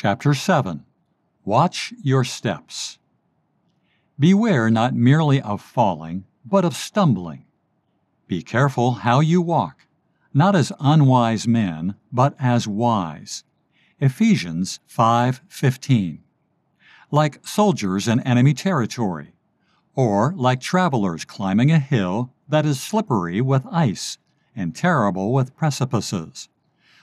Chapter 7 Watch Your Steps. Beware not merely of falling, but of stumbling. Be careful how you walk, not as unwise men, but as wise. Ephesians 5:15. Like soldiers in enemy territory, or like travelers climbing a hill that is slippery with ice and terrible with precipices,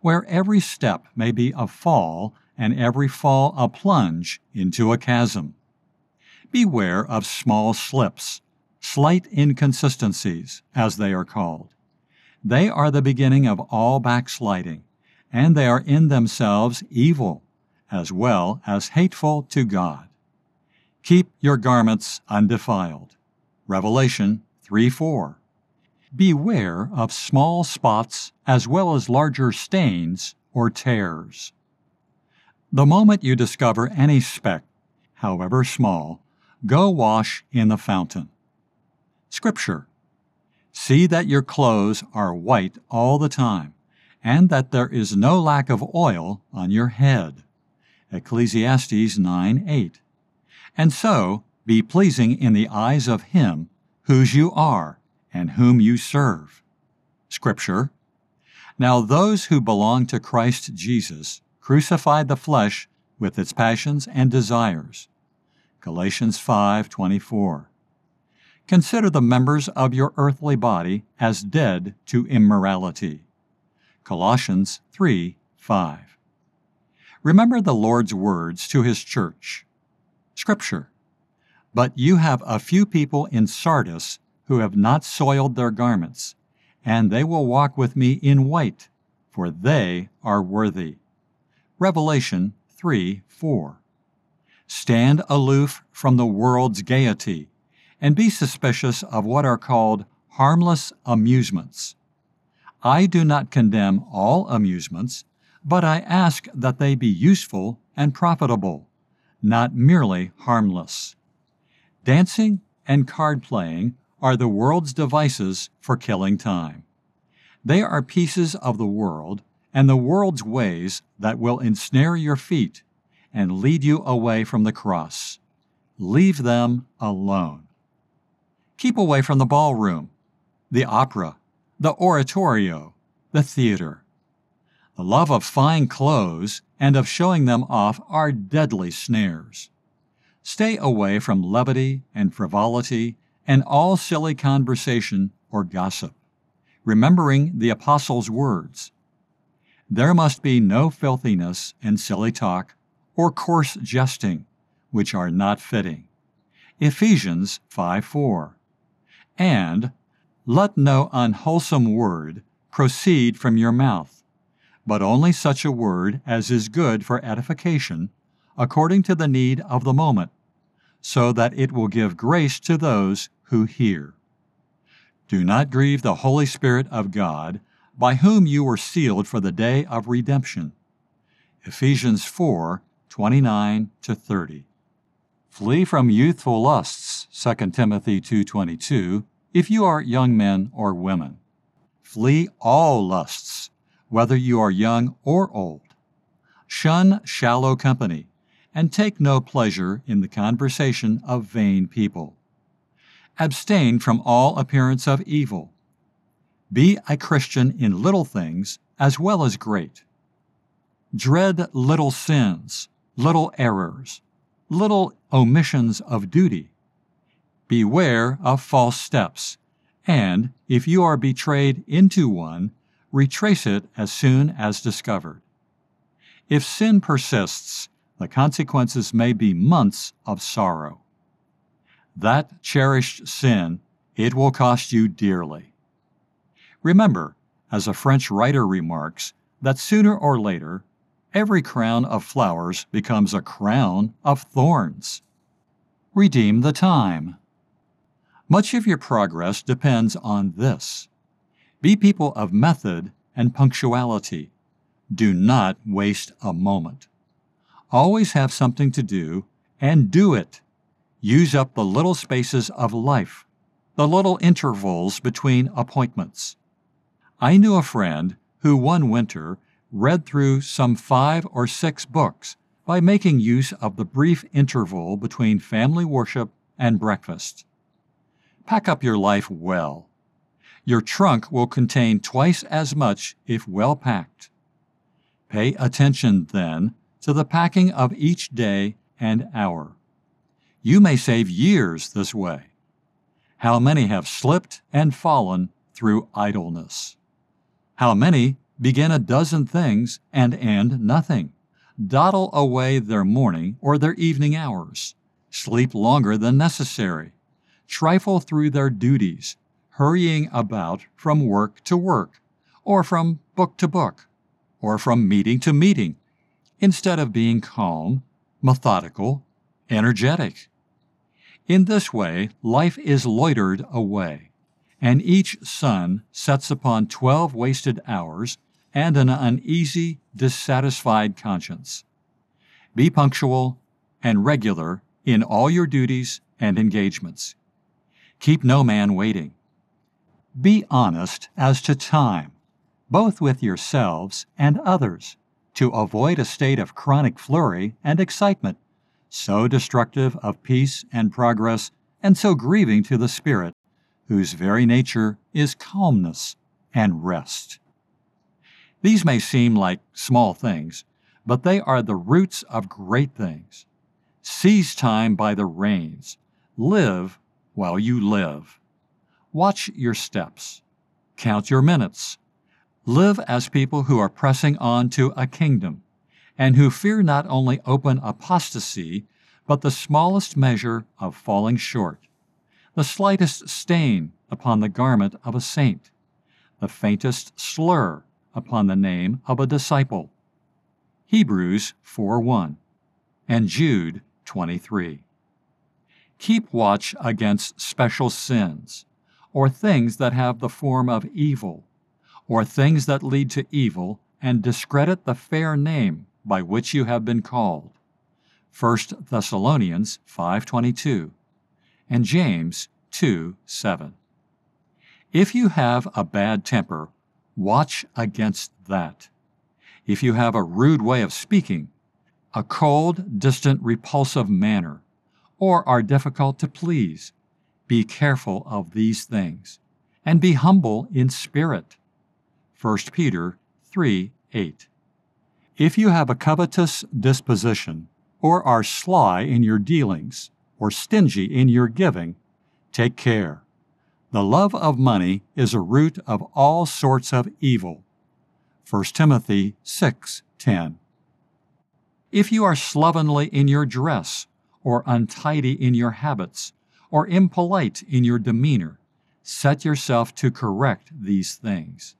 where every step may be a fall and every fall a plunge into a chasm. Beware of small slips, slight inconsistencies, as they are called. They are the beginning of all backsliding, and they are in themselves evil, as well as hateful to God. Keep your garments undefiled. Revelation 3 4. Beware of small spots as well as larger stains or tears. The moment you discover any speck, however small, Go wash in the fountain. Scripture. See that your clothes are white all the time, and that there is no lack of oil on your head. Ecclesiastes 9 8. And so be pleasing in the eyes of Him whose you are and whom you serve. Scripture. Now those who belong to Christ Jesus crucified the flesh with its passions and desires. Galatians 5:24. Consider the members of your earthly body as dead to immorality. Colossians 3:5. Remember the Lord's words to his church. Scripture. But you have a few people in Sardis who have not soiled their garments, and they will walk with me in white, for they are worthy. Revelation 3 4. Stand aloof from the world's gaiety, and be suspicious of what are called harmless amusements. I do not condemn all amusements, but I ask that they be useful and profitable, not merely harmless. Dancing and card playing are the world's devices for killing time. They are pieces of the world and the world's ways that will ensnare your feet and lead you away from the cross. Leave them alone. Keep away from the ballroom, the opera, the oratorio, the theater. The love of fine clothes and of showing them off are deadly snares. Stay away from levity and frivolity and all silly conversation or gossip, remembering the Apostles' words. There must be no filthiness and silly talk or coarse jesting, which are not fitting. Ephesians 5 4. And let no unwholesome word proceed from your mouth, but only such a word as is good for edification, according to the need of the moment, so that it will give grace to those who hear. Do not grieve the Holy Spirit of God, by whom you were sealed for the day of redemption. Ephesians 4 29 to 30. Flee from youthful lusts, 2 Timothy 2:22, if you are young men or women. Flee all lusts, whether you are young or old. Shun shallow company, and take no pleasure in the conversation of vain people. Abstain from all appearance of evil. Be a Christian in little things as well as great. Dread little sins, little errors, little omissions of duty. Beware of false steps, and if you are betrayed into one, retrace it as soon as discovered. If sin persists, the consequences may be months of sorrow. That cherished sin, it will cost you dearly. Remember, as a French writer remarks, that sooner or later every crown of flowers becomes a crown of thorns. Redeem the time. Much of your progress depends on this. Be people of method and punctuality. Do not waste a moment. Always have something to do and do it. Use up the little spaces of life, the little intervals between appointments. I knew a friend who one winter read through some five or six books by making use of the brief interval between family worship and breakfast. Pack up your life well. Your trunk will contain twice as much if well packed. Pay attention, then, to the packing of each day and hour. You may save years this way. How many have slipped and fallen through idleness? How many begin a dozen things and end nothing? Dawdle away their morning or their evening hours, sleep longer than necessary, trifle through their duties, hurrying about from work to work, or from book to book, or from meeting to meeting, instead of being calm, methodical, energetic. In this way, life is loitered away, and each sun sets upon twelve wasted hours and an uneasy, dissatisfied conscience. Be punctual and regular in all your duties and engagements. Keep no man waiting. Be honest as to time, both with yourselves and others, to avoid a state of chronic flurry and excitement, so destructive of peace and progress, and so grieving to the spirit, whose very nature is calmness and rest. These may seem like small things, but they are the roots of great things. Seize time by the reins. Live while you live. Watch your steps. Count your minutes. Live as people who are pressing on to a kingdom, and who fear not only open apostasy, but the smallest measure of falling short, the slightest stain upon the garment of a saint, the faintest slur upon the name of a disciple. Hebrews 4:1 and Jude 23. Keep watch against special sins, or things that have the form of evil, or things that lead to evil and discredit the fair name by which you have been called. 1 Thessalonians 5:22 and James 2:7. If you have a bad temper Watch against that. If you have a rude way of speaking, a cold, distant, repulsive manner, or are difficult to please, be careful of these things, and be humble in spirit. 1 Peter 3 8. If you have a covetous disposition, or are sly in your dealings, or stingy in your giving, take care. The love of money is a root of all sorts of evil. 1 Timothy 6:10. If you are slovenly in your dress, or untidy in your habits, or impolite in your demeanor, set yourself to correct these things.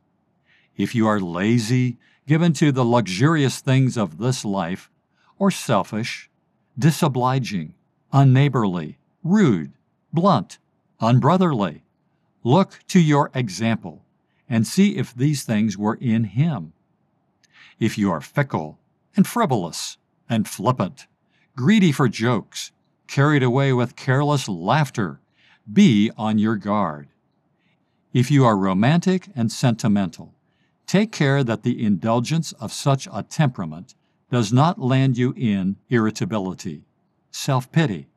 If you are lazy, given to the luxurious things of this life, or selfish, disobliging, unneighborly, rude, blunt, unbrotherly, Look to your example and see if these things were in him. If you are fickle and frivolous and flippant, greedy for jokes, carried away with careless laughter, be on your guard. If you are romantic and sentimental, take care that the indulgence of such a temperament does not land you in irritability, self pity,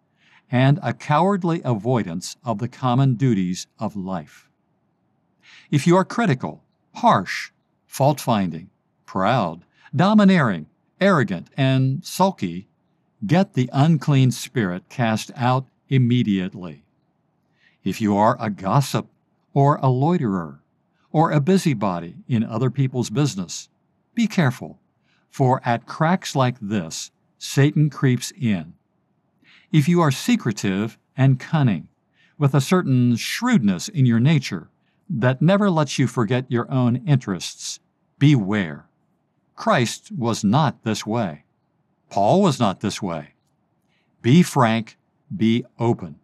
and a cowardly avoidance of the common duties of life. If you are critical, harsh, fault finding, proud, domineering, arrogant, and sulky, get the unclean spirit cast out immediately. If you are a gossip, or a loiterer, or a busybody in other people's business, be careful, for at cracks like this, Satan creeps in if you are secretive and cunning, with a certain shrewdness in your nature that never lets you forget your own interests, beware. Christ was not this way. Paul was not this way. Be frank, be open.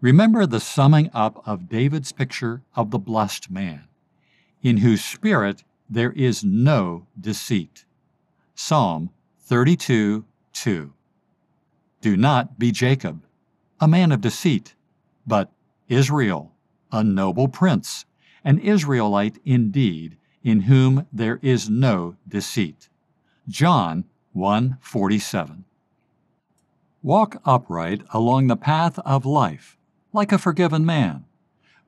Remember the summing up of David's picture of the blessed man, in whose spirit there is no deceit. Psalm 32 2. Do not be Jacob, a man of deceit, but Israel, a noble prince, an Israelite indeed, in whom there is no deceit. John 147. Walk upright along the path of life, like a forgiven man,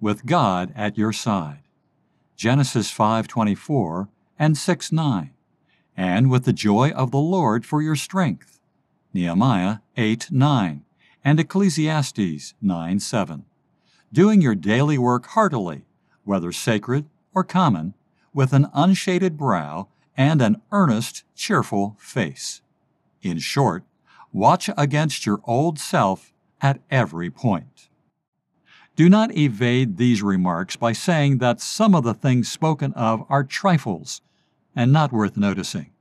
with God at your side. Genesis 5:24 and 6:9. And with the joy of the Lord for your strength. Nehemiah 8 9, and Ecclesiastes 9 7. Doing your daily work heartily, whether sacred or common, with an unshaded brow and an earnest, cheerful face. In short, watch against your old self at every point. Do not evade these remarks by saying that some of the things spoken of are trifles and not worth noticing.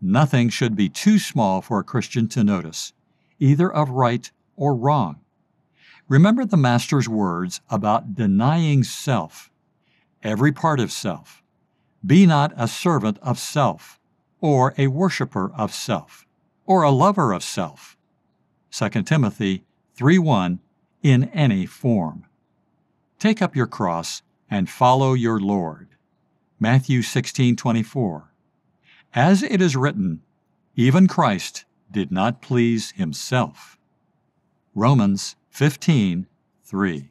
Nothing should be too small for a Christian to notice, either of right or wrong. Remember the Master's words about denying self, every part of self. Be not a servant of self, or a worshiper of self, or a lover of self. 2 Timothy 3 1 in any form. Take up your cross and follow your Lord. Matthew 16:24. As it is written, even Christ did not please himself. Romans 15:3.